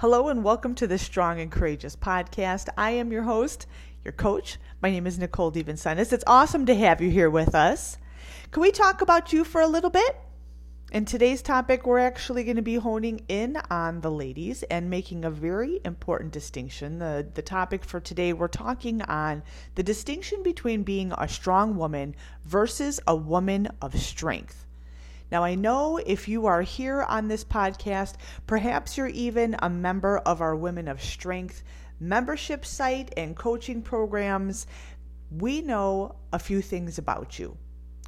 Hello and welcome to the Strong and Courageous podcast. I am your host, your coach. My name is Nicole Devensenis. It's awesome to have you here with us. Can we talk about you for a little bit? In today's topic, we're actually going to be honing in on the ladies and making a very important distinction. The, the topic for today, we're talking on the distinction between being a strong woman versus a woman of strength. Now, I know if you are here on this podcast, perhaps you're even a member of our Women of Strength membership site and coaching programs. We know a few things about you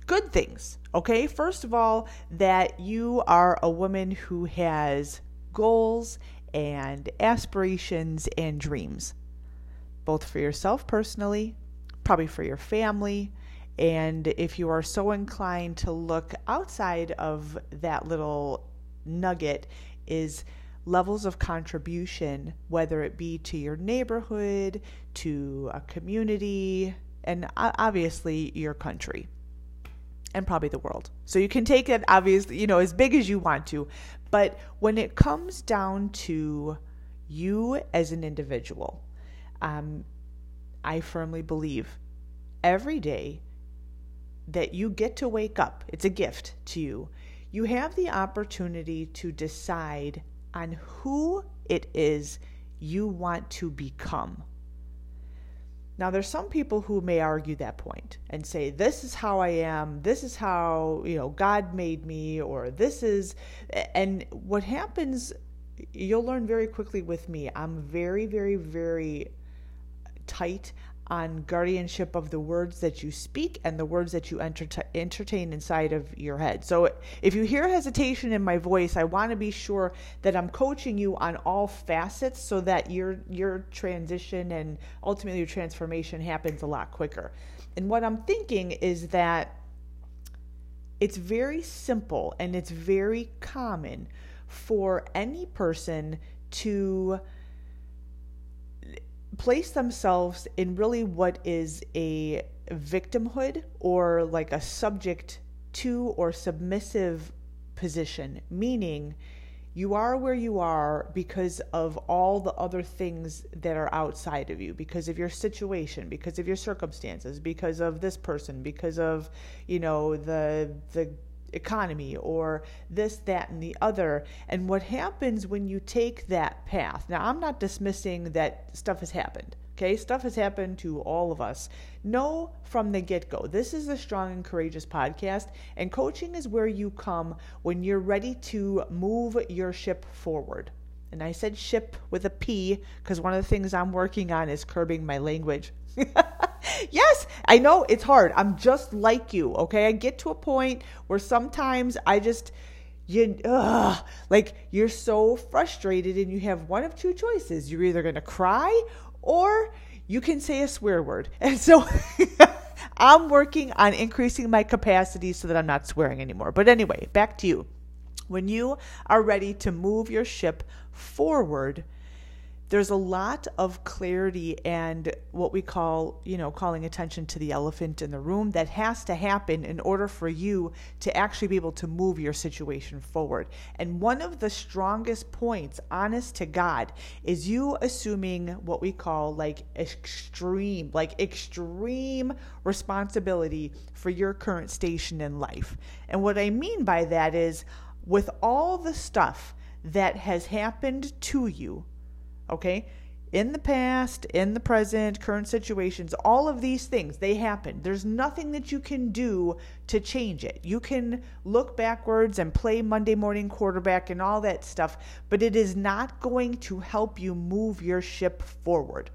good things. Okay, first of all, that you are a woman who has goals and aspirations and dreams, both for yourself personally, probably for your family. And if you are so inclined to look outside of that little nugget, is levels of contribution, whether it be to your neighborhood, to a community, and obviously your country and probably the world. So you can take it obviously, you know, as big as you want to. But when it comes down to you as an individual, um, I firmly believe every day that you get to wake up, it's a gift to you. You have the opportunity to decide on who it is you want to become. Now, there's some people who may argue that point and say, this is how I am, this is how, you know, God made me, or this is, and what happens, you'll learn very quickly with me. I'm very, very, very tight on guardianship of the words that you speak and the words that you enter- entertain inside of your head. So if you hear hesitation in my voice, I want to be sure that I'm coaching you on all facets so that your your transition and ultimately your transformation happens a lot quicker. And what I'm thinking is that it's very simple and it's very common for any person to place themselves in really what is a victimhood or like a subject to or submissive position, meaning you are where you are because of all the other things that are outside of you, because of your situation, because of your circumstances, because of this person, because of, you know, the the economy or this, that, and the other. And what happens when you take that path? Now, I'm not dismissing that stuff has happened. Okay, stuff has happened to all of us. Know from the get go, this is the Strong and Courageous podcast, and coaching is where you come when you're ready to move your ship forward. And I said ship with a P because one of the things I'm working on is curbing my language. yes, I know it's hard. I'm just like you, okay? I get to a point where sometimes I just you ugh, like you're so frustrated and you have one of two choices. You're either going to cry or you can say a swear word. And so I'm working on increasing my capacity so that I'm not swearing anymore. But anyway, back to you. When you are ready to move your ship forward, there's a lot of clarity and what we call, you know, calling attention to the elephant in the room that has to happen in order for you to actually be able to move your situation forward. And one of the strongest points, honest to God, is you assuming what we call like extreme, like extreme responsibility for your current station in life. And what I mean by that is with all the stuff that has happened to you okay? In the past, in the present, current situations, all of these things, they happen. There's nothing that you can do to change it. You can look backwards and play Monday morning quarterback and all that stuff, but it is not going to help you move your ship forward.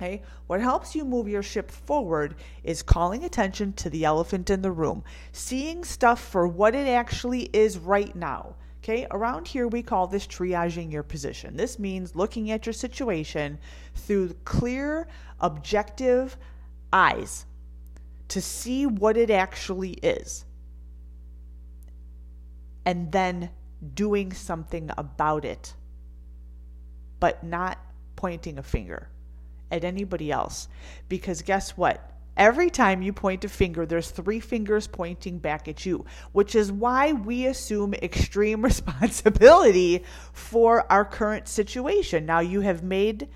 Okay? What helps you move your ship forward is calling attention to the elephant in the room, seeing stuff for what it actually is right now. Okay, around here we call this triaging your position. This means looking at your situation through clear, objective eyes to see what it actually is. And then doing something about it, but not pointing a finger at anybody else. Because guess what? Every time you point a finger, there's three fingers pointing back at you, which is why we assume extreme responsibility for our current situation. Now, you have made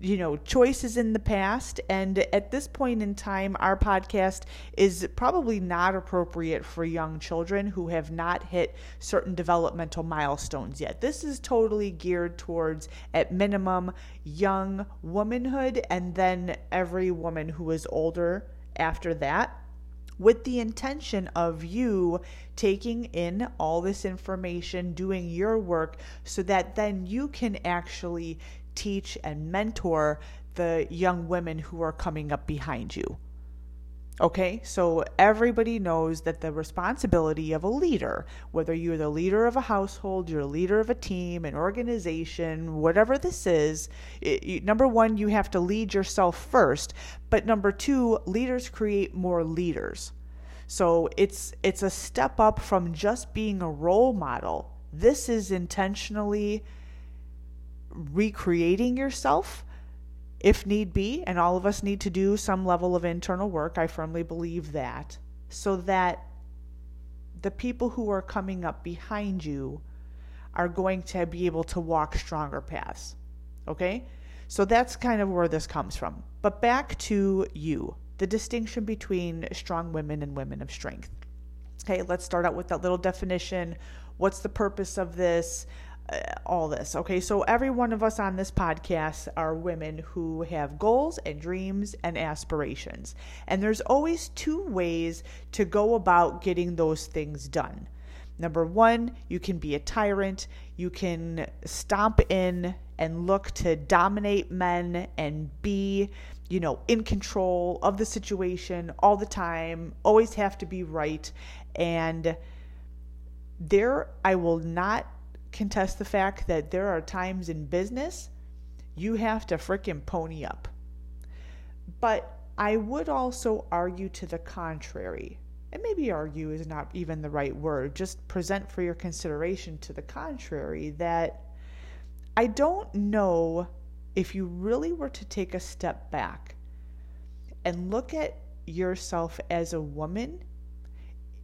you know choices in the past. And at this point in time our podcast is probably not appropriate for young children who have not hit certain developmental milestones yet. This is totally geared towards at minimum young womanhood and then every woman who is older after that with the intention of you taking in all this information, doing your work, so that then you can actually teach and mentor the young women who are coming up behind you. Okay, so everybody knows that the responsibility of a leader, whether you're the leader of a household, you're a leader of a team, an organization, whatever this is, it, number one, you have to lead yourself first. But number two, leaders create more leaders. So it's it's a step up from just being a role model. This is intentionally recreating yourself if need be, and all of us need to do some level of internal work. I firmly believe that. So that the people who are coming up behind you are going to be able to walk stronger paths. Okay? So that's kind of where this comes from. But back to you the distinction between strong women and women of strength. Okay, let's start out with that little definition. What's the purpose of this? All this. Okay, so every one of us on this podcast are women who have goals and dreams and aspirations. And there's always two ways to go about getting those things done. Number one, you can be a tyrant. You can stomp in and look to dominate men and be, you know, in control of the situation all the time, always have to be right. And there, I will not contest the fact that there are times in business you have to fricking pony up. But I would also argue to the contrary. And maybe argue is not even the right word, just present for your consideration to the contrary that I don't know if you really were to take a step back and look at yourself as a woman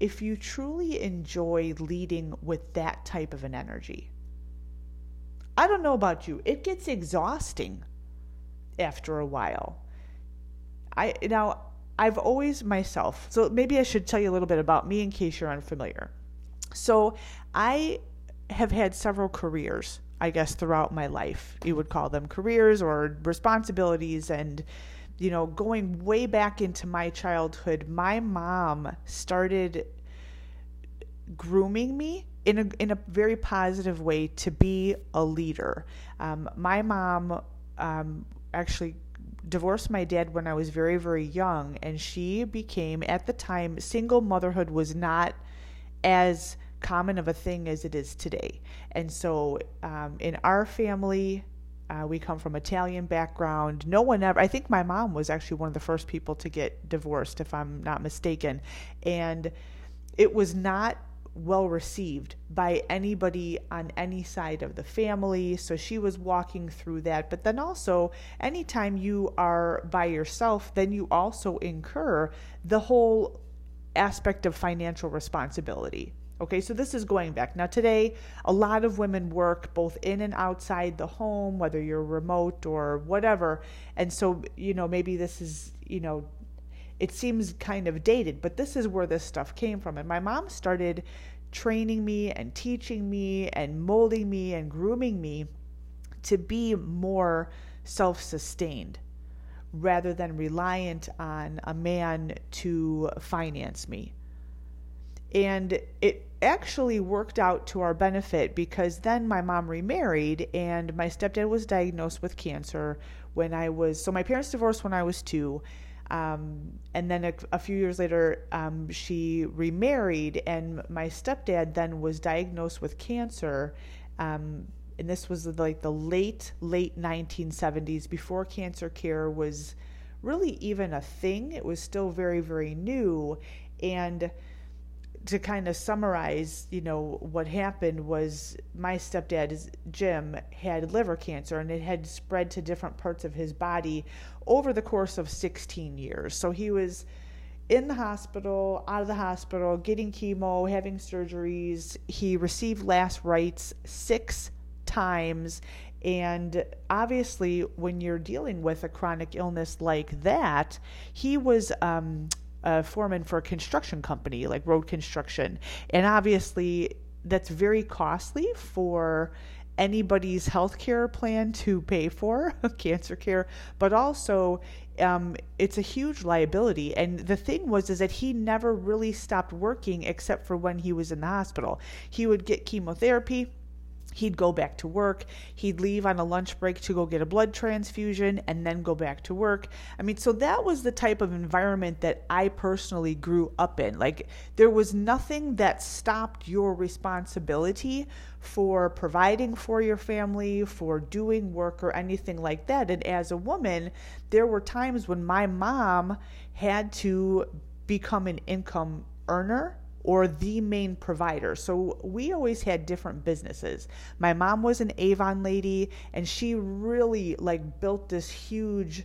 if you truly enjoy leading with that type of an energy. I don't know about you, it gets exhausting after a while. I now I've always myself. So maybe I should tell you a little bit about me in case you're unfamiliar. So I have had several careers, I guess throughout my life. You would call them careers or responsibilities and you know, going way back into my childhood, my mom started grooming me in a in a very positive way to be a leader. Um, my mom um, actually divorced my dad when I was very very young, and she became at the time single motherhood was not as common of a thing as it is today, and so um, in our family uh, we come from Italian background. No one ever. I think my mom was actually one of the first people to get divorced, if I'm not mistaken, and it was not well received by anybody on any side of the family. So she was walking through that. But then also, anytime you are by yourself, then you also incur the whole aspect of financial responsibility. Okay, so this is going back. Now, today, a lot of women work both in and outside the home, whether you're remote or whatever. And so, you know, maybe this is, you know, it seems kind of dated, but this is where this stuff came from. And my mom started training me and teaching me and molding me and grooming me to be more self sustained rather than reliant on a man to finance me. And it actually worked out to our benefit because then my mom remarried and my stepdad was diagnosed with cancer when I was so my parents divorced when I was two. Um, and then a, a, few years later, um, she remarried, and my stepdad then was diagnosed with cancer. Um, and this was like the late, late 1970s, before cancer care was really even a thing. It was still very, very new. And to kind of summarize, you know, what happened was my stepdad, Jim, had liver cancer and it had spread to different parts of his body over the course of 16 years. So he was in the hospital, out of the hospital, getting chemo, having surgeries. He received last rites six times. And obviously, when you're dealing with a chronic illness like that, he was um, a foreman for a construction company, like road construction. And obviously, that's very costly for anybody's health care plan to pay for cancer care, but also um, it's a huge liability. And the thing was is that he never really stopped working except for when he was in the hospital. He would get chemotherapy He'd go back to work. He'd leave on a lunch break to go get a blood transfusion and then go back to work. I mean, so that was the type of environment that I personally grew up in. Like, there was nothing that stopped your responsibility for providing for your family, for doing work, or anything like that. And as a woman, there were times when my mom had to become an income earner or the main provider. So we always had different businesses. My mom was an Avon lady and she really like built this huge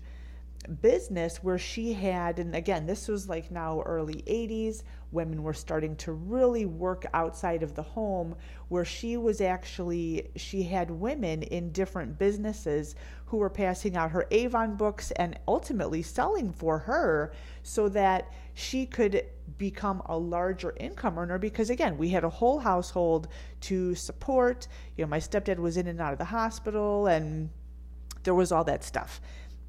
business where she had and again this was like now early 80s women were starting to really work outside of the home where she was actually she had women in different businesses who were passing out her Avon books and ultimately selling for her so that she could become a larger income earner because again we had a whole household to support. You know my stepdad was in and out of the hospital and there was all that stuff.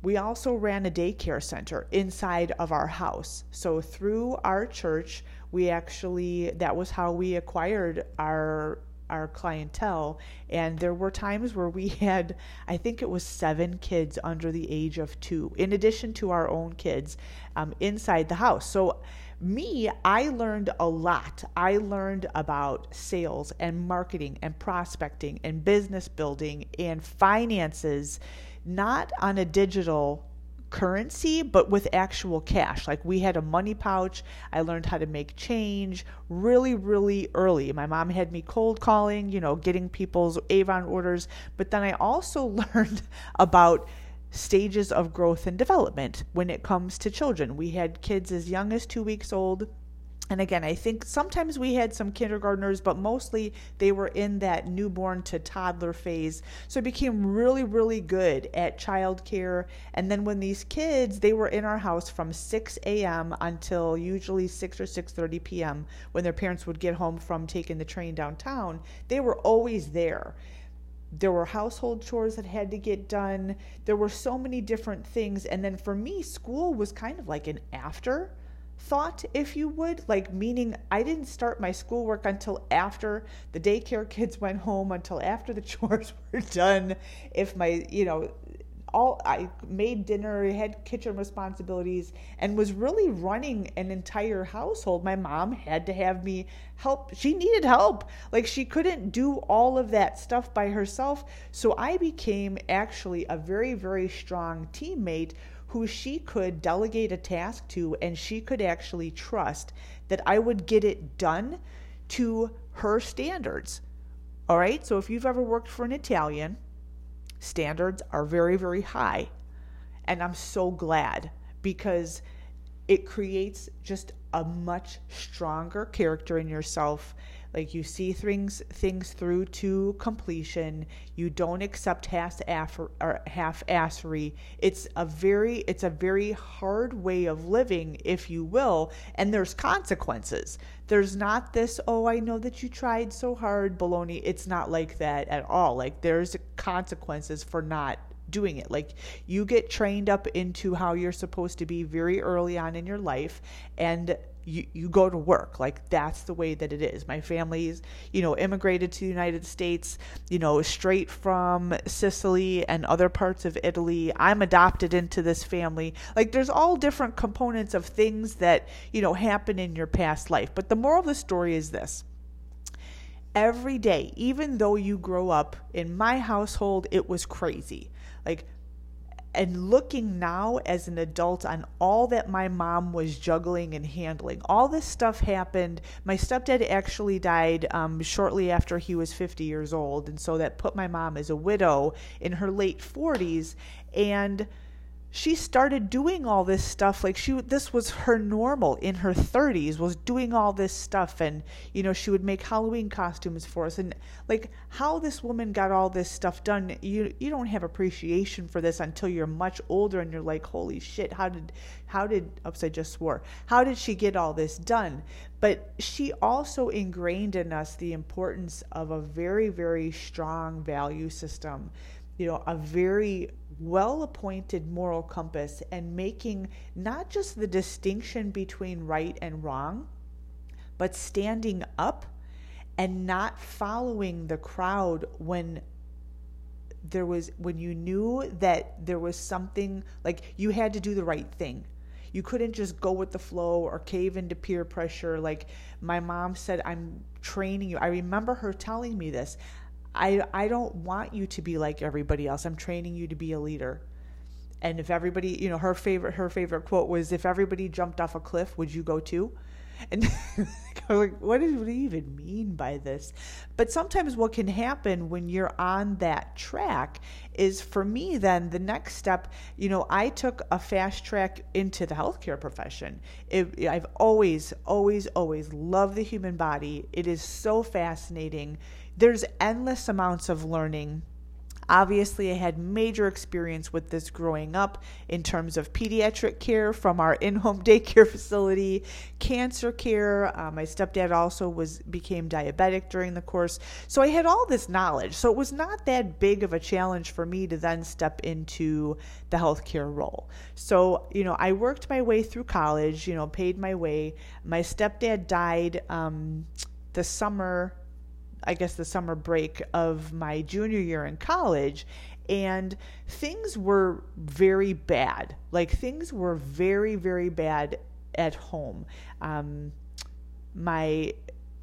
We also ran a daycare center inside of our house. So through our church we actually that was how we acquired our our clientele and there were times where we had i think it was seven kids under the age of two in addition to our own kids um, inside the house so me, I learned a lot. I learned about sales and marketing and prospecting and business building and finances, not on a digital currency, but with actual cash. Like we had a money pouch. I learned how to make change really, really early. My mom had me cold calling, you know, getting people's Avon orders. But then I also learned about stages of growth and development when it comes to children. We had kids as young as two weeks old. And again, I think sometimes we had some kindergartners, but mostly they were in that newborn to toddler phase. So I became really, really good at childcare. And then when these kids, they were in our house from 6 a.m. until usually 6 or 6:30 p.m. when their parents would get home from taking the train downtown, they were always there there were household chores that had to get done. There were so many different things. And then for me, school was kind of like an after thought, if you would, like meaning I didn't start my schoolwork until after the daycare kids went home, until after the chores were done. If my, you know, all I made dinner, had kitchen responsibilities, and was really running an entire household. My mom had to have me help. She needed help. Like she couldn't do all of that stuff by herself. So I became actually a very, very strong teammate who she could delegate a task to, and she could actually trust that I would get it done to her standards. All right. So if you've ever worked for an Italian, standards are very, very high. And I'm so glad because it creates just a much stronger character in yourself like you see things things through to completion. You don't accept half or half assery it's a very it's a very hard way of living if you will and there's consequences. There's not this oh i know that you tried so hard baloney. It's not like that at all. Like there's consequences for not doing it. Like you get trained up into how you're supposed to be very early on in your life and you, you go to work. Like that's the way that it is. My family's you know immigrated to the united states you know straight from sicily and other parts of italy. I'm adopted into this family. Like there's all different components of things that you know happen in your past life. But the moral of the story is this. Every day even though you grow up in my household it was crazy. Like and looking now as an adult on all that my mom was juggling and handling, all this stuff happened. My stepdad actually died um, shortly after he was 50 years old. And so that put my mom as a widow in her late 40s. And she started doing all this stuff like she this was her normal in her 30s was doing all this stuff and you know she would make halloween costumes for us and like how this woman got all this stuff done you you don't have appreciation for this until you're much older and you're like holy shit how did how did oops i just swore how did she get all this done? But she also ingrained in us the importance of a very very strong value system you know a very well appointed moral compass and making not just the distinction between right and wrong, but standing up and not following the crowd when there was when you knew that there was something like you had to do the right thing. You couldn't just go with the flow or cave into peer pressure. Like my mom said i'm training you. I remember her telling me this I I don't want you to be like everybody else. I'm training you to be a leader. And if everybody, you know, her favorite her favorite quote was if everybody jumped off a cliff, would you go too? And I was like, what do you even mean by this? But sometimes what can happen when you're on that track is for me, then the next step, you know, I took a fast track into the healthcare profession. It, I've always, always, always loved the human body. It is so fascinating there's endless amounts of learning. Obviously, I had major experience with this growing up in terms of pediatric care from our in-home daycare facility, cancer care. Uh, my stepdad also was became diabetic during the course, so I had all this knowledge. So it was not that big of a challenge for me to then step into the healthcare role. So you know, I worked my way through college. You know, paid my way. My stepdad died um, the summer I guess, the summer break of my junior year in college. And things were very bad. Like, things were very, very bad at home. Um, my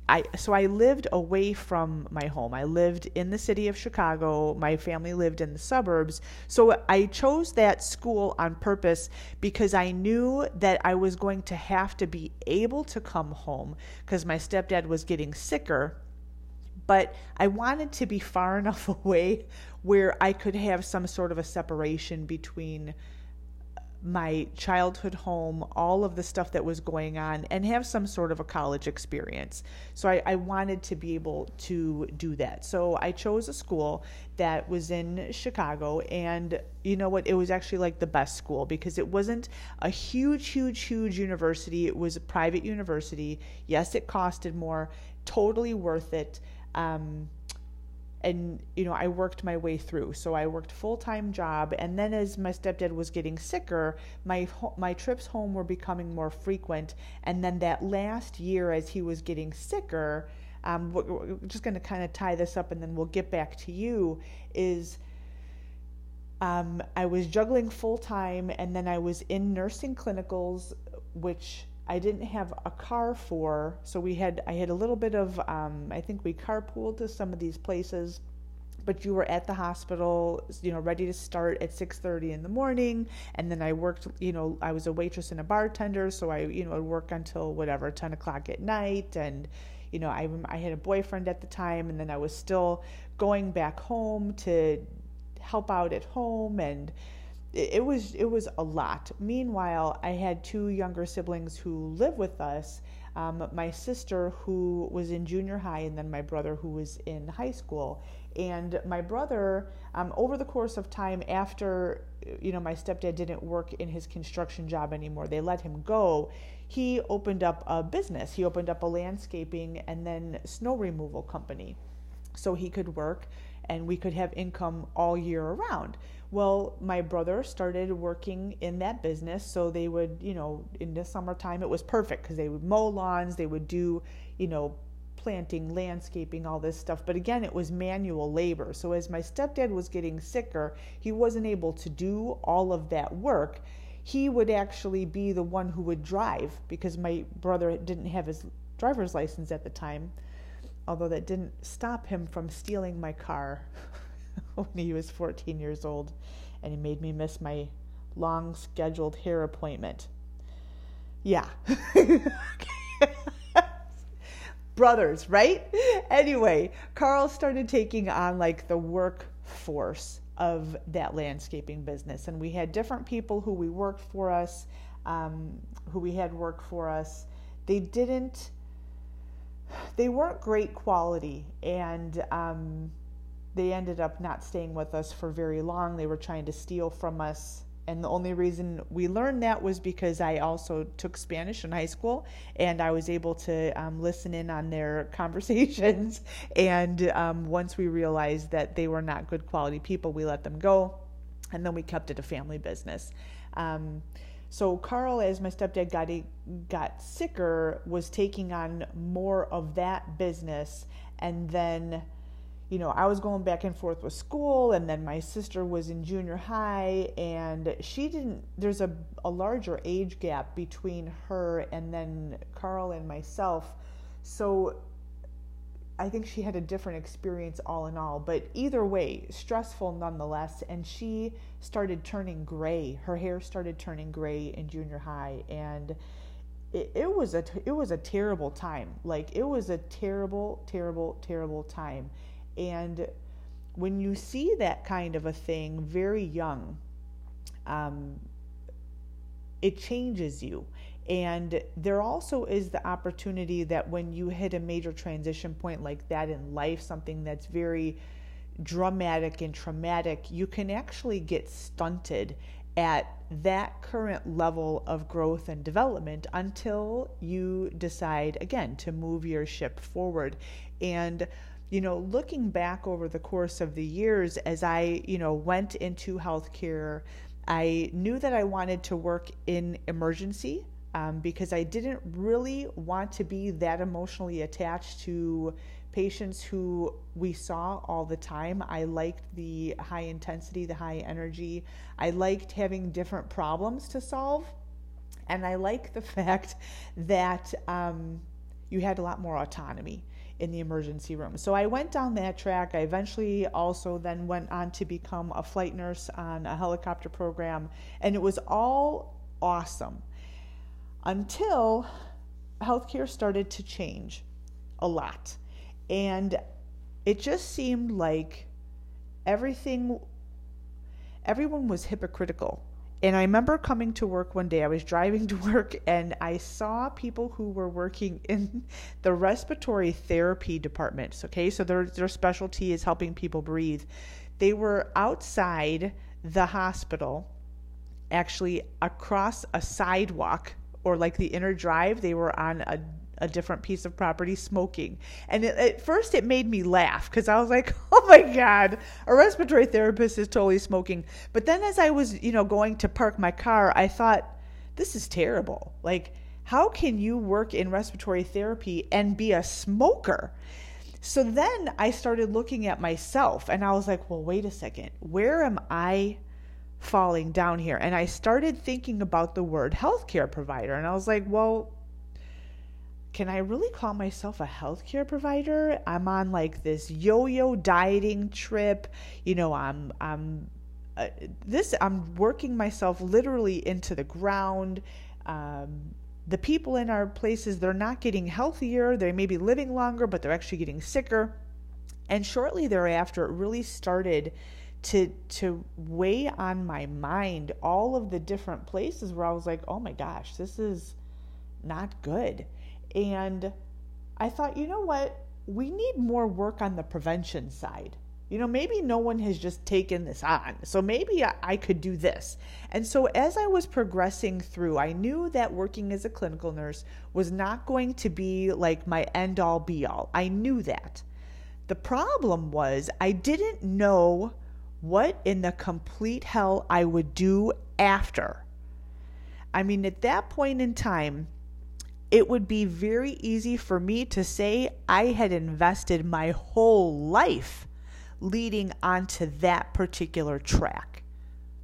I, so I lived away from my home. I lived in the city of Chicago. My family lived in the suburbs. So I chose that school on purpose because I knew that I was going to have to be able to come home because my stepdad was getting sicker but I wanted to be far enough away where I could have some sort of a separation between my childhood home, all of the stuff that was going on, and have some sort of a college experience. So I, I, wanted to be able to do that. So I chose a school that was in Chicago, and you know what? It was actually like the best school because it wasn't a huge, huge, huge university. It was a private university. Yes, it costed more, totally worth it. Um, and you know i worked my way through. So i worked full-time job and then as my stepdad was getting sicker my my trips home were becoming more frequent. And then that last year as he was getting sicker um, we're just going to kind of tie this up and then we'll get back to you is um, i was juggling full-time and then i was in nursing clinicals which I didn't have a car for, so we had I had a little bit of um, I think we carpooled to some of these places, but you were at the hospital, you know, ready to start at six thirty in the morning, and then I worked, you know, I was a waitress and a bartender, so I you know would work until whatever ten o'clock at night, and you know I I had a boyfriend at the time, and then I was still going back home to help out at home and it was it was a lot. Meanwhile, I had two younger siblings who live with us. Um, my sister who was in junior high, and then my brother who was in high school. And my brother, um, over the course of time, after you know my stepdad didn't work in his construction job anymore, they let him go. He opened up a business. He opened up a landscaping and then snow removal company, so he could work and we could have income all year around. Well, my brother started working in that business, so they would, you know, in the summertime it was perfect because they would mow lawns, they would do, you know, planting, landscaping, all this stuff. But again, it was manual labor. So as my stepdad was getting sicker, he wasn't able to do all of that work. He would actually be the one who would drive because my brother didn't have his driver's license at the time although that didn't stop him from stealing my car. when he was 14 years old and he made me miss my long scheduled hair appointment. Yeah. Brothers, right? Anyway, Carl started taking on like the workforce of that landscaping business. And we had different people who we worked for us, um, who we had work for us. They didn't, they weren't great quality. And, um, they ended up not staying with us for very long. They were trying to steal from us. And the only reason we learned that was because I also took Spanish in high school and I was able to um, listen in on their conversations. And um, once we realized that they were not good quality people, we let them go. And then we kept it a family business. Um, so Carl, as my stepdad got got sicker, was taking on more of that business, and then you know, I was going back and forth with school, and then my sister was in junior high, and she didn't. There's a, a larger age gap between her and then Carl and myself. So I think she had a different experience all in all. But either way, stressful nonetheless. And she started turning gray. Her hair started turning gray in junior high. And it, it was a it was a terrible time. Like it was a terrible, terrible, terrible time and when you see that kind of a thing very young, um, it changes you. And there also is the opportunity that when you hit a major transition point like that in life, something that's very dramatic and traumatic, you can actually get stunted at that current level of growth and development until you decide again to move your ship forward. And you know, looking back over the course of the years as I, you know, went into healthcare, I knew that I wanted to work in emergency um, because I didn't really want to be that emotionally attached to patients who we saw all the time. I liked the high intensity, the high energy. I liked having different problems to solve. And I like the fact that um, you had a lot more autonomy in the emergency room. So I went down that track. I eventually also then went on to become a flight nurse on a helicopter program, and it was all awesome until healthcare started to change a lot. And it just seemed like everything everyone was hypocritical and I remember coming to work one day. I was driving to work and I saw people who were working in the respiratory therapy departments. Okay, so their their specialty is helping people breathe. They were outside the hospital, actually across a sidewalk or like the inner drive. They were on a a different piece of property smoking. And it, at first it made me laugh because I was like, oh my God, a respiratory therapist is totally smoking. But then as I was, you know, going to park my car, I thought, this is terrible. Like, how can you work in respiratory therapy and be a smoker? So then I started looking at myself and I was like, well, wait a second. Where am I falling down here? And I started thinking about the word healthcare provider. And I was like, well, can I really call myself a healthcare provider? I'm on like this yo-yo dieting trip. You know, I'm I'm uh, this I'm working myself literally into the ground. Um, the people in our places they're not getting healthier. They may be living longer, but they're actually getting sicker. And shortly thereafter, it really started to to weigh on my mind all of the different places where I was like, oh my gosh, this is not good. And I thought, you know what? We need more work on the prevention side. You know, maybe no one has just taken this on. So maybe I, could do this. And so as I was progressing through, I knew that working as a clinical nurse was not going to be like my end all be all. I knew that. The problem was I didn't know what in the complete hell I would do after. I mean, at that point in time, it would be very easy for me to say I had invested my whole life leading onto that particular track.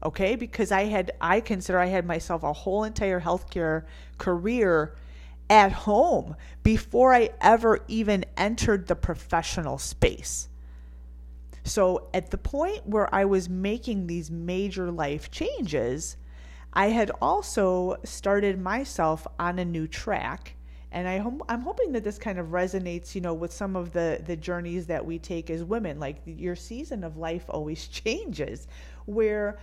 Okay? Because I had, I consider I had myself a whole entire healthcare career at home before I ever even entered the professional space. So at the point where I was making these major life changes, I had also started myself on a new track. And I I'm hoping that this kind of resonates, you know, with some of the the journeys that we take as women. Like your season of life always changes, where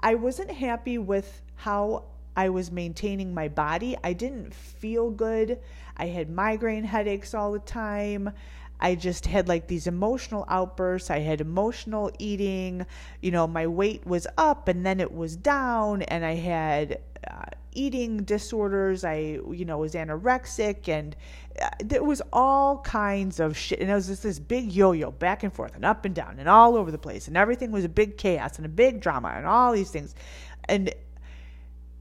I wasn't happy with how I was maintaining my body. I didn't feel good. I had migraine headaches all the time. I just had like these emotional outbursts. I had emotional eating. You know, my weight was up and then it was down, and I had uh, eating disorders. I, you know, was anorexic, and uh, there was all kinds of shit. And it was just this big yo yo back and forth and up and down and all over the place. And everything was a big chaos and a big drama and all these things. And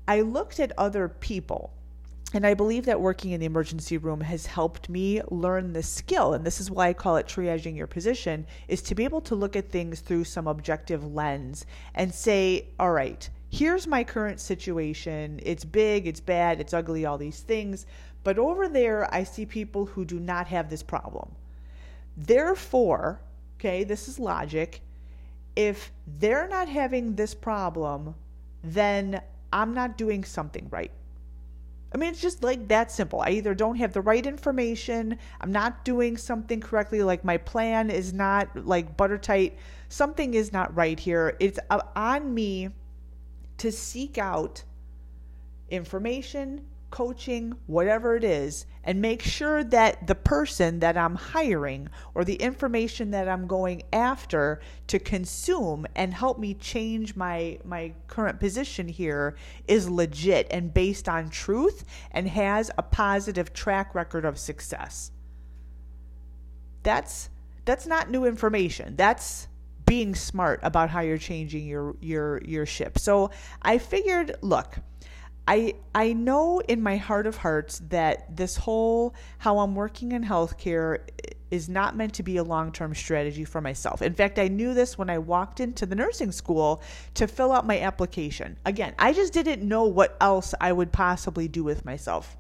I looked at other people and I believe that working in the emergency room has helped me learn this skill. And this is why I call it triaging your position is to be able to look at things through some objective lens and say, all right, here's my current situation. It's big, it's bad, it's ugly, all these things. But over there, I see people who do not have this problem. Therefore, okay, this is logic. If they're not having this problem, then I'm not doing something right. I mean, it's just like that simple. I either don't have the right information, I'm not doing something correctly, like my plan is not like butter tight, something is not right here. It's uh, on me to seek out information, coaching, whatever it is, and make sure that the person that I'm hiring or the information that I'm going after to consume and help me change my my current position here is legit and based on truth and has a positive track record of success. That's that's not new information. That's being smart about how you're changing your your your ship. So I figured, look, I I know in my heart of hearts that this whole how I'm working in healthcare is not meant to be a long-term strategy for myself. In fact, I knew this when I walked into the nursing school to fill out my application. Again, I just didn't know what else I would possibly do with myself.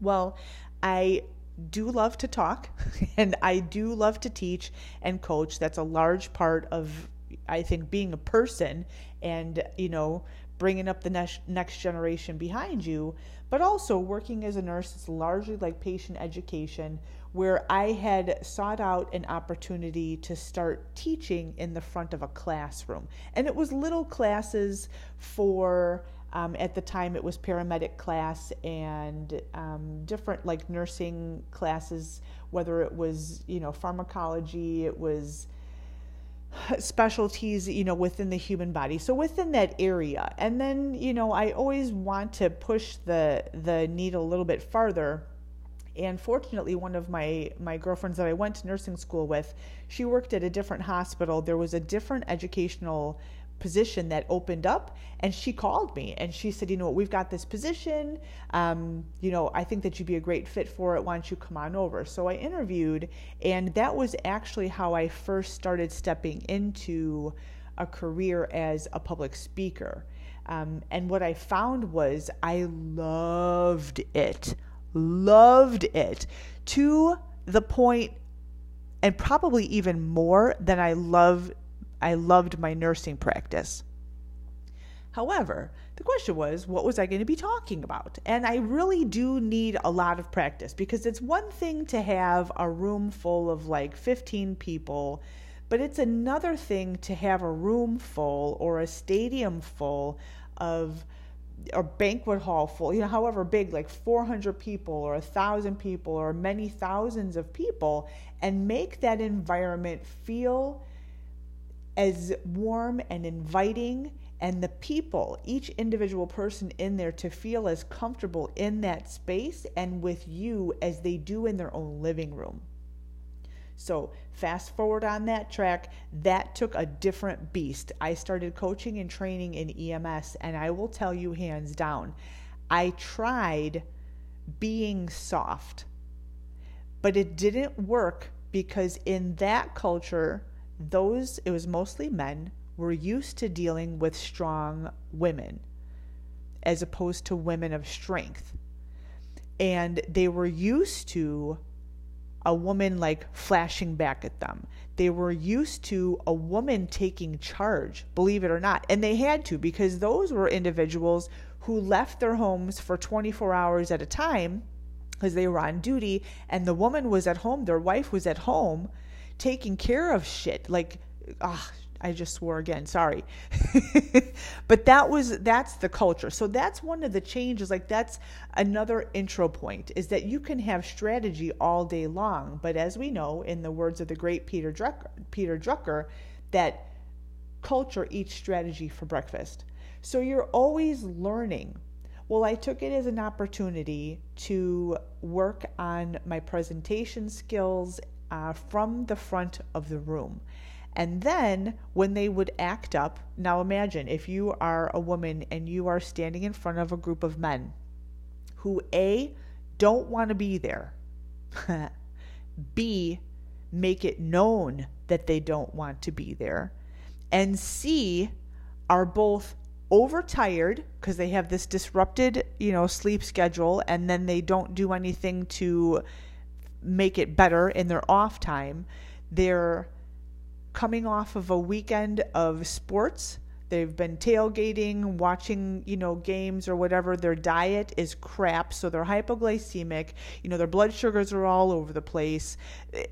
Well, I do love to talk and I do love to teach and coach. That's a large part of I think being a person and you know bringing up the next next generation behind you, but also working as a nurse is largely like patient education, where I had sought out an opportunity to start teaching in the front of a classroom. And it was little classes for, um, at the time, it was paramedic class and um, different like nursing classes, whether it was, you know, pharmacology, it was specialties you know within the human body. So within that area. And then you know i always want to push the the needle a little bit farther. And fortunately one of my my girlfriends that i went to nursing school with she worked at a different hospital. There was a different educational position that opened up and she called me and she said you know what? we've got this position. Um, you know i think that you'd be a great fit for it. Why don't you come on over? So i interviewed and that was actually how i first started stepping into a career as a public speaker. Um, and what i found was i loved it loved it to the point and probably even more than I love I loved my nursing practice. However, the question was, what was I going to be talking about? And I really do need a lot of practice because it's one thing to have a room full of like 15 people, but it's another thing to have a room full or a stadium full of a banquet hall full, you know, however big, like 400 people or a thousand people or many thousands of people, and make that environment feel as warm and inviting and the people, each individual person in there to feel as comfortable in that space and with you as they do in their own living room. So, fast forward on that track, that took a different beast. I started coaching and training in EMS, and I will tell you hands down, I tried being soft, but it didn't work because in that culture, those, it was mostly men, were used to dealing with strong women as opposed to women of strength. And they were used to a woman like flashing back at them. They were used to a woman taking charge, believe it or not. And they had to because those were individuals who left their homes for 24 hours at a time because they were on duty and the woman was at home, their wife was at home taking care of shit. Like, ah, I just swore again. Sorry. but that was that's the culture. So that's one of the changes. Like that's another intro point is that you can have strategy all day long, but as we know in the words of the great Peter Drucker, Peter Drucker that culture eats strategy for breakfast. So you're always learning. Well, I took it as an opportunity to work on my presentation skills uh, from the front of the room. And then when they would act up, now imagine if you are a woman and you are standing in front of a group of men who A, don't want to be there, B, make it known that they don't want to be there, and C, are both overtired because they have this disrupted, you know, sleep schedule and then they don't do anything to make it better in their off time. They're coming off of a weekend of sports. They've been tailgating, watching, you know, games or whatever. Their diet is crap, so they're hypoglycemic. You know, their blood sugars are all over the place.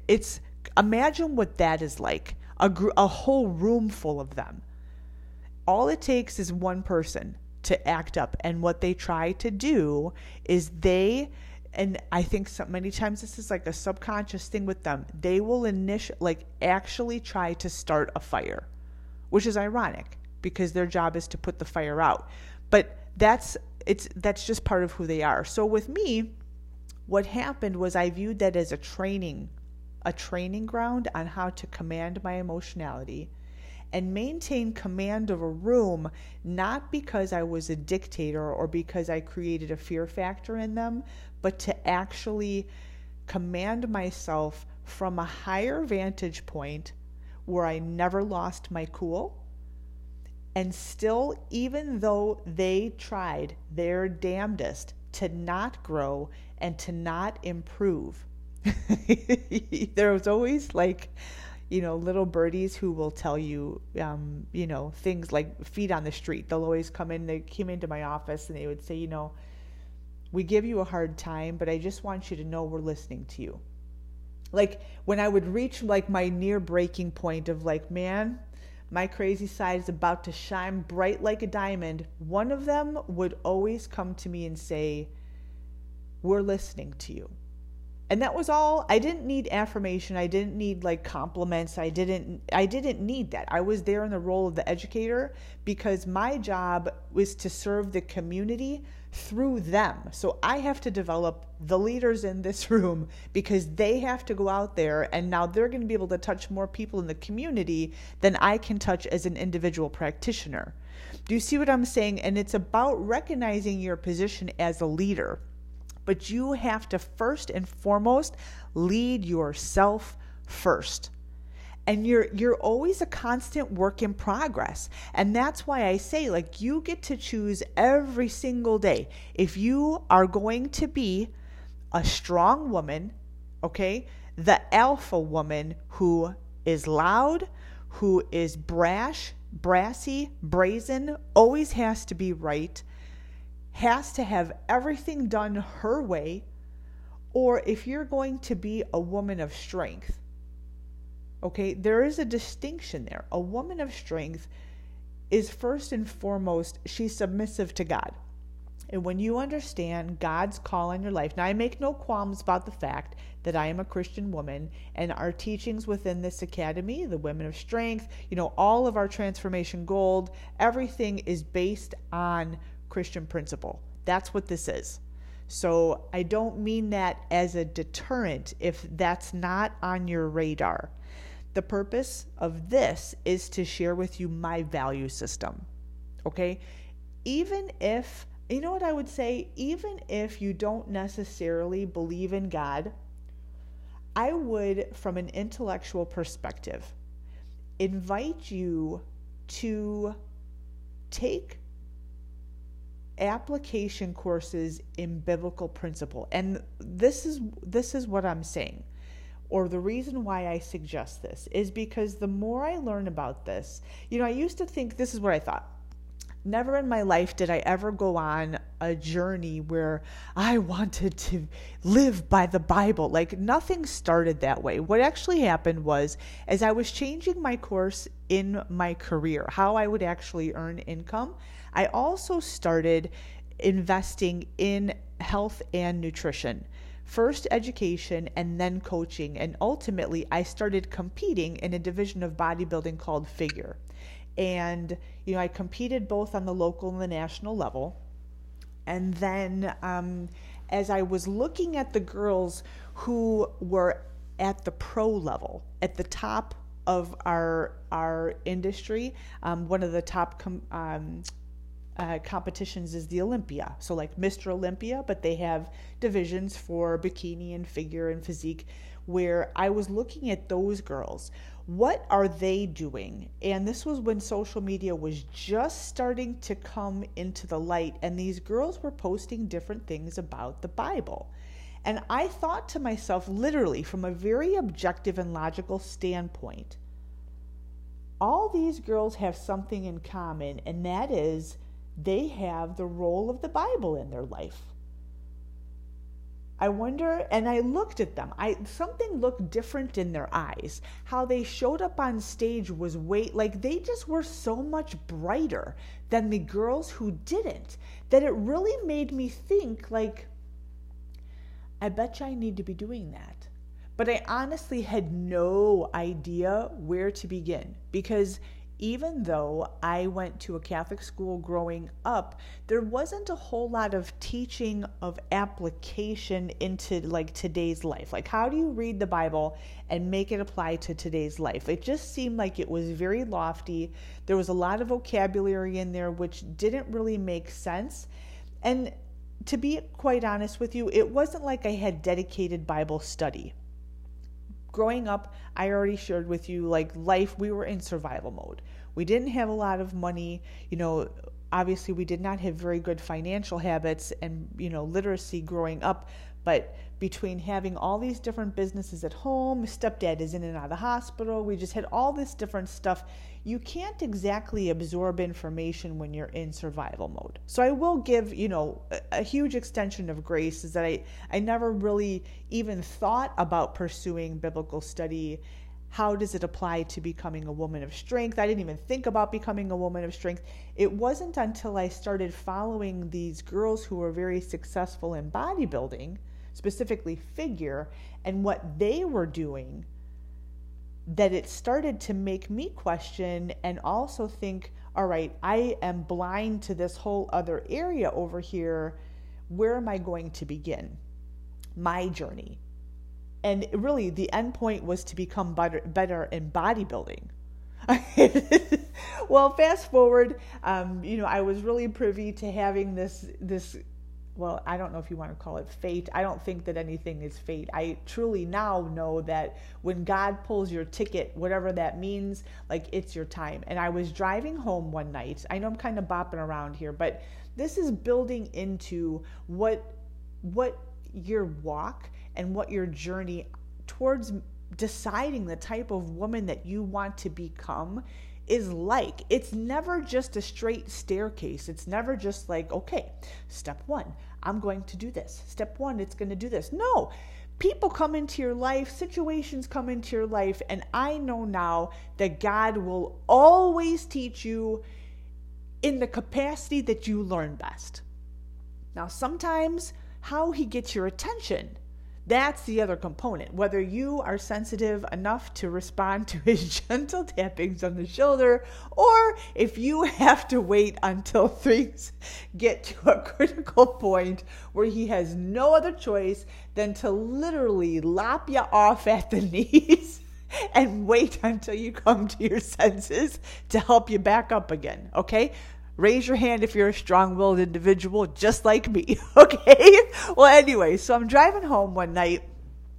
It's imagine what that is like. A, gr- a whole room full of them. All it takes is one person to act up, and what they try to do is they and I think so many times this is like a subconscious thing with them. They will initial like actually try to start a fire, which is ironic because their job is to put the fire out. But that's it's that's just part of who they are. So with me, what happened was I viewed that as a training a training ground on how to command my emotionality and maintain command of a room, not because I was a dictator or because I created a fear factor in them, but to actually command myself from a higher vantage point where I never lost my cool. And still, even though they tried their damnedest to not grow and to not improve, there was always like, you know, little birdies who will tell you, um, you know, things like feet on the street. They'll always come in. They came into my office and they would say, you know, we give you a hard time, but I just want you to know we're listening to you. Like when I would reach like my near breaking point of like, man, my crazy side is about to shine bright like a diamond, one of them would always come to me and say, We're listening to you and that was all i didn't need affirmation i didn't need like compliments i didn't i didn't need that. I was there in the role of the educator because my job was to serve the community through them. So i have to develop the leaders in this room because they have to go out there and now they're going to be able to touch more people in the community than i can touch as an individual practitioner. Do you see what i'm saying? And it's about recognizing your position as a leader but you have to first and foremost lead yourself first. And you're you're always a constant work in progress. And that's why i say like you get to choose every single day. If you are going to be a strong woman okay the alpha woman who is loud who is brash brassy brazen always has to be right has to have everything done her way, or if you're going to be a woman of strength. Okay, there is a distinction there. A woman of strength is first and foremost, she's submissive to God. And when you understand God's call on your life, now I make no qualms about the fact that I am a Christian woman and our teachings within this academy, the Women of Strength, you know, all of our transformation gold, everything is based on Christian principle. That's what this is. So I don't mean that as a deterrent if that's not on your radar. The purpose of this is to share with you my value system. Okay? Even if, you know what I would say? Even if you don't necessarily believe in God, I would, from an intellectual perspective, invite you to take application courses in biblical principle. And this is this is what I'm saying. or the reason why I suggest this is because the more I learn about this, you know, I used to think this is what I thought. Never in my life did I ever go on a journey where I wanted to live by the Bible. Like nothing started that way. What actually happened was as I was changing my course in my career, how I would actually earn income, I also started investing in health and nutrition first education and then coaching. And ultimately, I started competing in a division of bodybuilding called Figure. And, you know, I competed both on the local and the national level. And then um, as I was looking at the girls who were at the pro level, at the top of our our industry, um, one of the top com- um, uh, competitions is the Olympia. So, like Mr. Olympia, but they have divisions for bikini and figure and physique. Where I was looking at those girls, what are they doing? And this was when social media was just starting to come into the light, and these girls were posting different things about the Bible. And I thought to myself, literally, from a very objective and logical standpoint, all these girls have something in common, and that is they have the role of the Bible in their life. I wonder, and I looked at them. I something looked different in their eyes. How they showed up on stage was way like they just were so much brighter than the girls who didn't. That it really made me think like I bet you I need to be doing that. But I honestly had no idea where to begin because even though I went to a Catholic school growing up, there wasn't a whole lot of teaching of application into like today's life. Like, how do you read the Bible and make it apply to today's life? It just seemed like it was very lofty. There was a lot of vocabulary in there which didn't really make sense. And to be quite honest with you, it wasn't like I had dedicated Bible study growing up, I already shared with you like life, we were in survival mode. We didn't have a lot of money, you know, obviously we did not have very good financial habits and, you know, literacy growing up, but between having all these different businesses at home, stepdad is in and out of the hospital, we just had all this different stuff. You can't exactly absorb information when you're in survival mode. So I will give, you know, a, a huge extension of grace is that I, I never really even thought about pursuing biblical study how does it apply to becoming a woman of strength? I didn't even think about becoming a woman of strength. It wasn't until I started following these girls who were very successful in bodybuilding specifically figure, and what they were doing, that it started to make me question and also think, all right, I am blind to this whole other area over here. Where am I going to begin? My journey. And really, the end point was to become better, better in bodybuilding. well, fast forward, um, you know, I was really privy to having this this well, I don't know if you want to call it fate. I don't think that anything is fate. I truly now know that when God pulls your ticket, whatever that means, like it's your time. And I was driving home one night. I know I'm kind of bopping around here, but this is building into what what your walk and what your journey towards deciding the type of woman that you want to become is like. It's never just a straight staircase. It's never just like, okay, step one, I'm going to do this. Step one, it's going to do this. No, people come into your life, situations come into your life, and I know now that God will always teach you in the capacity that you learn best. Now, sometimes how He gets your attention that's the other component. Whether you are sensitive enough to respond to his gentle tappings on the shoulder, or if you have to wait until things get to a critical point where he has no other choice than to literally lop you off at the knees and wait until you come to your senses to help you back up again. Okay? Raise your hand if you're a strong willed individual, just like me. Okay? Well, anyway, so I'm driving home one night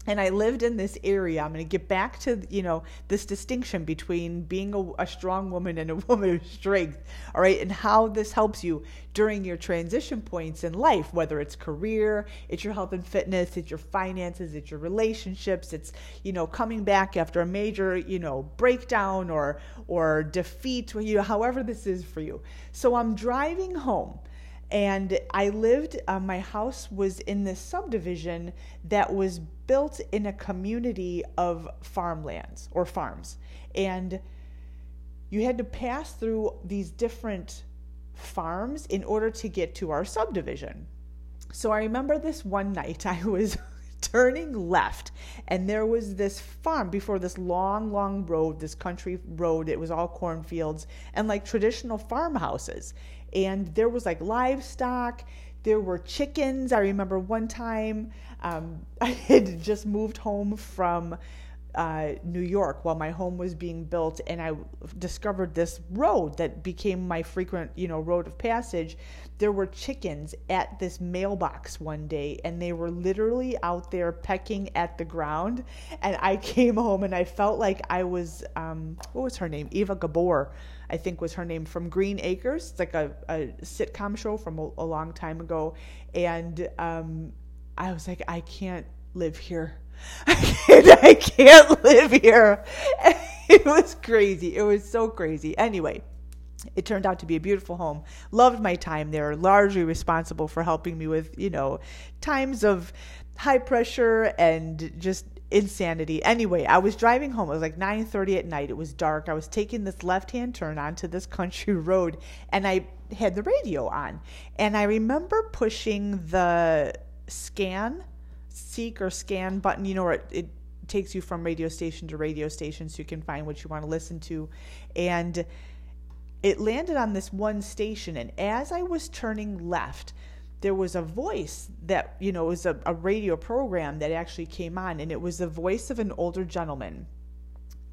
and I lived in this area. I'm going to get back to, you know, this distinction between being a, a, strong woman and a woman of strength, all right, and how this helps you during your transition points in life, whether it's career, it's your health and fitness, it's your finances, it's your relationships, it's, you know, coming back after a major, you know, breakdown or or defeat, you know, however this is for you. So I'm driving home and I lived, uh, my house was in this subdivision that was built in a community of farmlands or farms. And you had to pass through these different farms in order to get to our subdivision. So I remember this one night I was turning left and there was this farm before this long long road this country road. It was all cornfields and like traditional farmhouses. And there was like livestock. There were chickens. I remember one time um, i had just moved home from uh, New York while my home was being built, and I discovered this road that became my frequent, you know, road of passage. There were chickens at this mailbox one day, and they were literally out there pecking at the ground. And I came home, and I felt like I was, um, what was her name? Eva Gabor I think was her name, from Green Acres. It's like a, a sitcom show from a, a long time ago. And um, I was like, I can't live here. I can't, I can't live here. It was crazy. It was so crazy. Anyway, it turned out to be a beautiful home. Loved my time there. Largely responsible for helping me with, you know, times of high pressure and just insanity. Anyway, I was driving home. It was like 9:30 at night. It was dark. I was taking this left-hand turn onto this country road and I had the radio on. And I remember pushing the scan, seek or scan button, you know, where it, it takes you from radio station to radio station so you can find what you want to listen to. And it landed on this one station and as I was turning left, there was a voice that you know was a, a radio program that actually came on and it was the voice of an older gentleman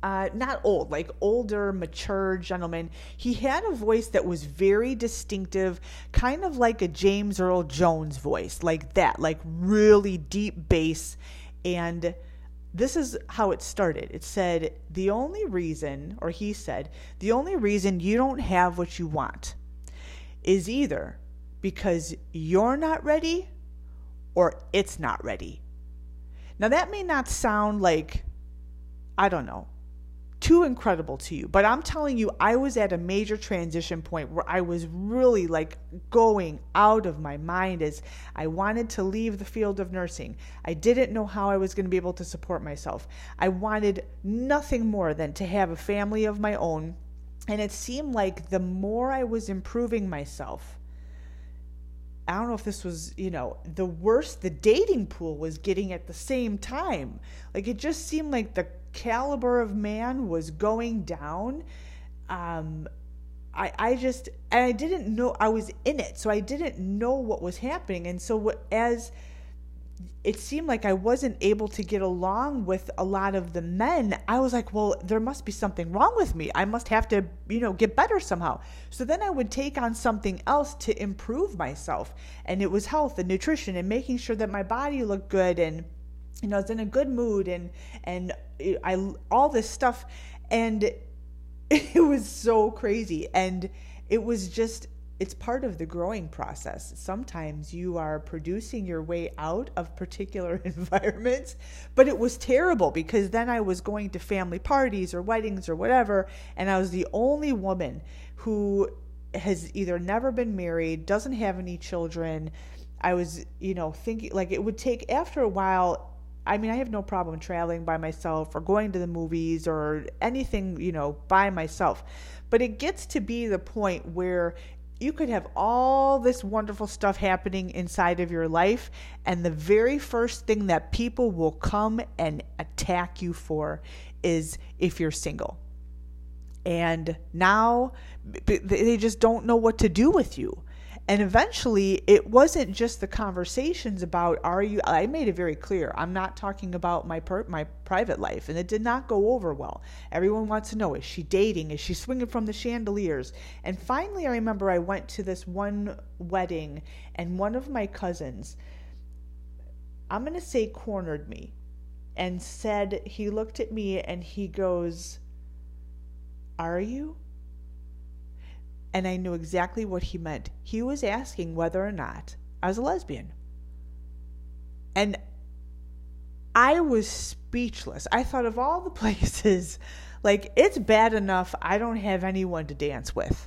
uh, not old, like older, mature gentleman. He had a voice that was very distinctive, kind of like a James Earl Jones voice, like that, like really deep bass. And this is how it started. It said, The only reason, or he said, the only reason you don't have what you want is either because you're not ready or it's not ready. Now, that may not sound like, I don't know, too incredible to you, but I'm telling you, I was at a major transition point where I was really like going out of my mind as I wanted to leave the field of nursing. I didn't know how I was going to be able to support myself. I wanted nothing more than to have a family of my own. And it seemed like the more I was improving myself, I don't know if this was, you know, the worst the dating pool was getting at the same time. Like it just seemed like the caliber of man was going down. Um, I, I just, and I didn't know I was in it, so I didn't know what was happening. And so, what, as it seemed like I wasn't able to get along with a lot of the men. I was like, well, there must be something wrong with me. I must have to, you know, get better somehow. So then I would take on something else to improve myself. And it was health and nutrition and making sure that my body looked good and you know, I was in a good mood and and I all this stuff and it was so crazy and it was just it's part of the growing process. Sometimes you are producing your way out of particular environments, but it was terrible because then I was going to family parties or weddings or whatever, and I was the only woman who has either never been married, doesn't have any children. I was, you know, thinking like it would take after a while. I mean, I have no problem traveling by myself or going to the movies or anything, you know, by myself. But it gets to be the point where you could have all this wonderful stuff happening inside of your life, and the very first thing that people will come and attack you for is if you're single. And now they just don't know what to do with you. And eventually, it wasn't just the conversations about are you. I made it very clear. I'm not talking about my per, my private life, and it did not go over well. Everyone wants to know: is she dating? Is she swinging from the chandeliers? And finally, I remember I went to this one wedding, and one of my cousins, I'm going to say, cornered me and said, he looked at me and he goes, Are you? And I knew exactly what he meant. He was asking whether or not I was a lesbian. And I was speechless. I thought of all the places, like, it's bad enough I don't have anyone to dance with.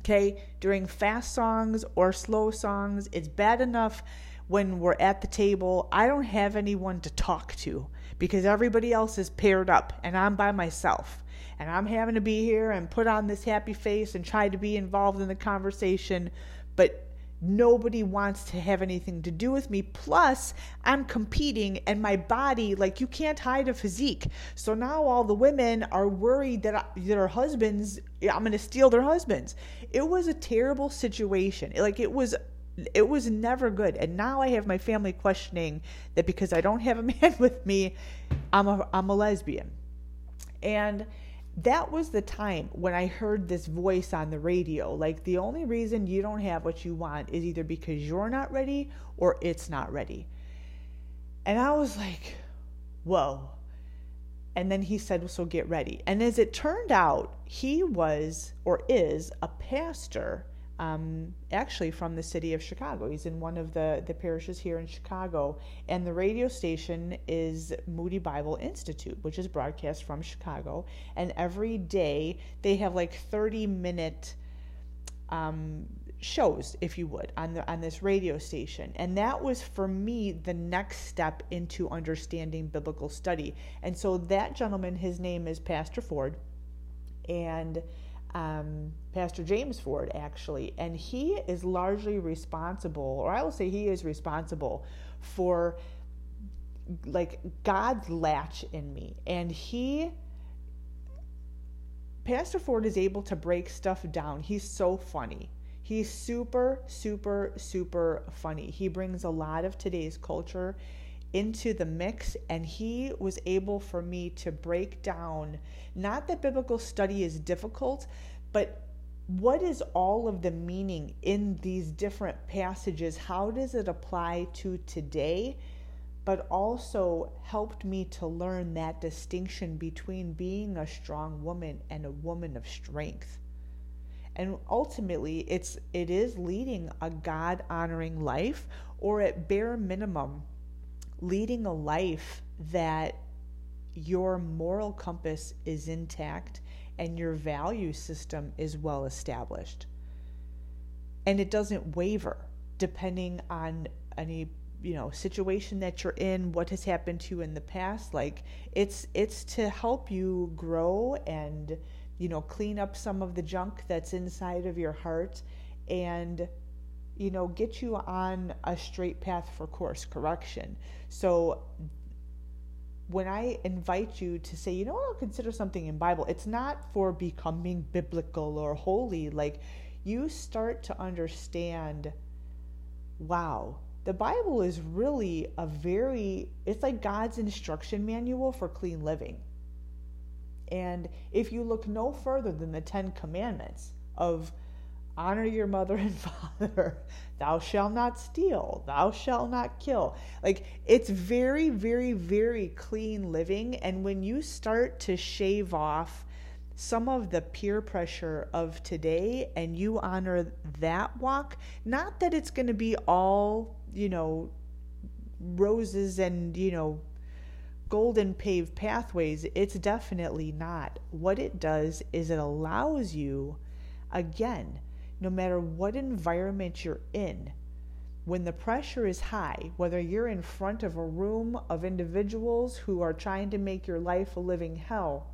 Okay? During fast songs or slow songs, it's bad enough when we're at the table, I don't have anyone to talk to because everybody else is paired up and I'm by myself. And I'm having to be here and put on this happy face and try to be involved in the conversation, but nobody wants to have anything to do with me. Plus, I'm competing and my body, like, you can't hide a physique. So now all the women are worried that, their husbands, I'm going to steal their husbands. It was a terrible situation. Like, it was it was never good. And now I have my family questioning that because I don't have a man with me, I'm a, I'm a lesbian. And that was the time when I heard this voice on the radio. Like, the only reason you don't have what you want is either because you're not ready or it's not ready. And I was like, whoa. And then he said, So get ready. And as it turned out, he was or is a pastor um, actually from the city of Chicago. He's in one of the, the parishes here in Chicago. And the radio station is Moody Bible Institute, which is broadcast from Chicago. And every day they have like 30 minute um, shows, if you would, on, the, on this radio station. And that was for me the next step into understanding biblical study. And so that gentleman, his name is Pastor Ford. And um, Pastor James Ford, actually, and he is largely responsible, or I will say he is responsible for like God's latch in me. And he, Pastor Ford is able to break stuff down. He's so funny. He's super, super, super funny. He brings a lot of today's culture into the mix, and he was able for me to break down not that biblical study is difficult, but what is all of the meaning in these different passages? How does it apply to today? But also helped me to learn that distinction between being a strong woman and a woman of strength. And ultimately, it's it is leading a God honoring life, or at bare minimum, leading a life that your moral compass is intact and your value system is well established. And it doesn't waver depending on any you know situation that you're in what has happened to you in the past like it's it's to help you grow and you know clean up some of the junk that's inside of your heart and you know get you on a straight path for course correction so when I invite you to say, you know what, I'll consider something in Bible, it's not for becoming biblical or holy. Like you start to understand, wow, the Bible is really a very, it's like God's instruction manual for clean living. And if you look no further than the Ten Commandments of honor your mother and father. Thou shalt not steal. Thou shalt not kill. Like it's very very very clean living. And when you start to shave off some of the peer pressure of today and you honor that walk not that it's going to be all you know roses and you know golden paved pathways it's definitely not. What it does is it allows you again no matter what environment you're in, when the pressure is high, whether you're in front of a room of individuals who are trying to make your life a living hell,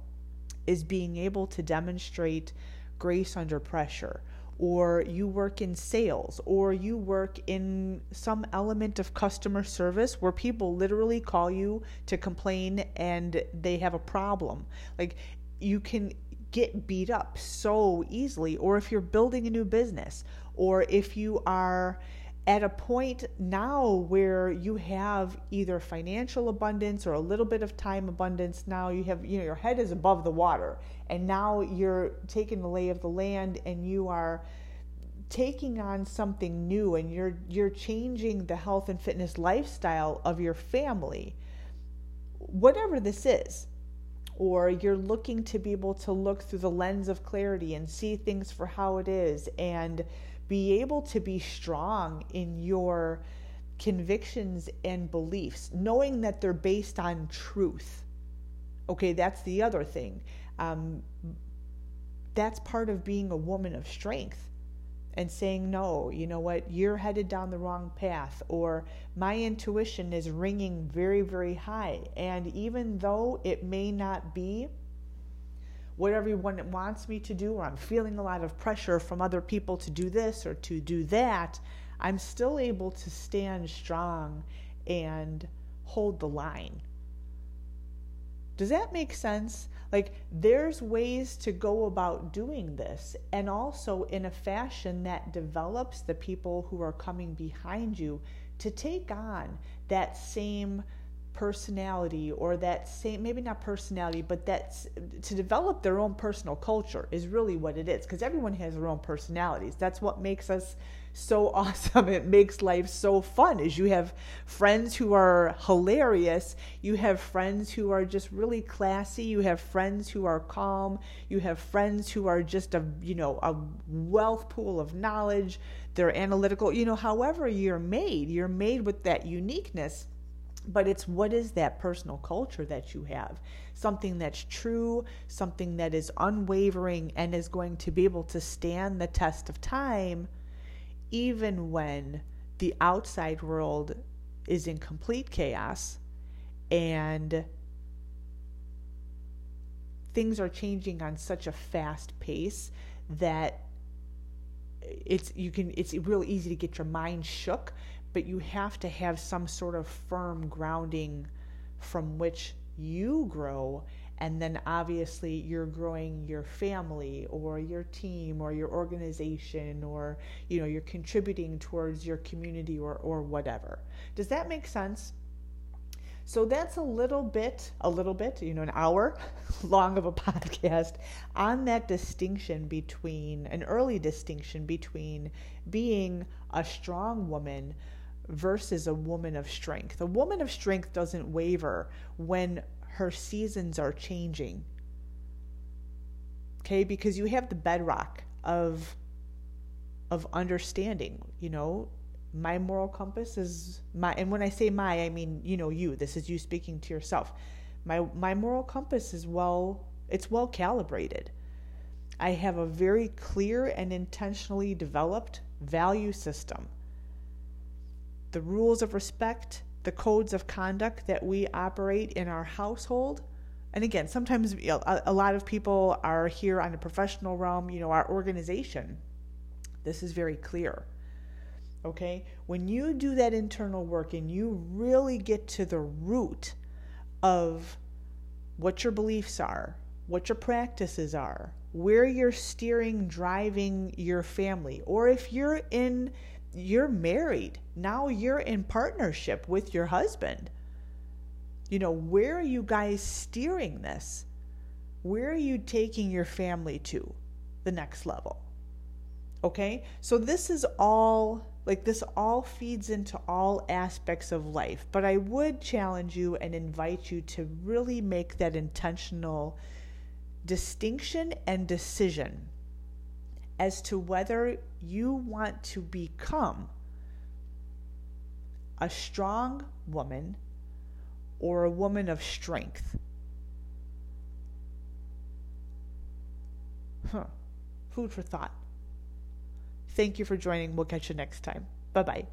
is being able to demonstrate grace under pressure. Or you work in sales, or you work in some element of customer service where people literally call you to complain and they have a problem. Like you can get beat up so easily, or if you're building a new business, or if you are at a point now where you have either financial abundance or a little bit of time abundance now you have you know your head is above the water and now you're taking the lay of the land and you are taking on something new and you're you're changing the health and fitness lifestyle of your family whatever this is. Or you're looking to be able to look through the lens of clarity and see things for how it is and be able to be strong in your convictions and beliefs, knowing that they're based on truth. Okay, that's the other thing. Um, that's part of being a woman of strength and saying, no, you know what, you're headed down the wrong path, or my intuition is ringing very, very high. And even though it may not be what everyone wants me to do, or I'm feeling a lot of pressure from other people to do this or to do that, I'm still able to stand strong and hold the line. Does that make sense? Like, there's ways to go about doing this, and also in a fashion that develops the people who are coming behind you to take on that same personality or that same maybe not personality but that's to develop their own personal culture is really what it is because everyone has their own personalities. That's what makes us so awesome. It makes life so fun is you have friends who are hilarious, you have friends who are just really classy, you have friends who are calm, you have friends who are just a, you know, a wealth pool of knowledge, they're analytical, you know, however you're made, you're made with that uniqueness. But it's what is that personal culture that you have? Something that's true, something that is unwavering and is going to be able to stand the test of time even when the outside world is in complete chaos and things are changing on such a fast pace that it's you can it's real easy to get your mind shook but you have to have some sort of firm grounding from which you grow and then obviously you're growing your family or your team or your organization or you know you're contributing towards your community or or whatever does that make sense so that's a little bit a little bit you know an hour long of a podcast on that distinction between an early distinction between being a strong woman versus a woman of strength. A woman of strength doesn't waver when her seasons are changing. Okay, because you have the bedrock of of understanding, you know, my moral compass is my and when I say my, I mean, you know, you. This is you speaking to yourself. My my moral compass is well it's well calibrated. I have a very clear and intentionally developed value system. The rules of respect, the codes of conduct that we operate in our household. And again, sometimes a, a lot of people are here on a professional realm, you know, our organization. This is very clear. Okay? When you do that internal work and you really get to the root of what your beliefs are, what your practices are, where you're steering, driving your family, or if you're in you're married. Now you're in partnership with your husband. You know, where are you guys steering this? Where are you taking your family to the next level? Okay? So this is all like this all feeds into all aspects of life, but I would challenge you and invite you to really make that intentional distinction and decision as to whether you want to become a strong woman or a woman of strength. Huh. Food for thought. Thank you for joining. We'll catch you next time. Bye bye.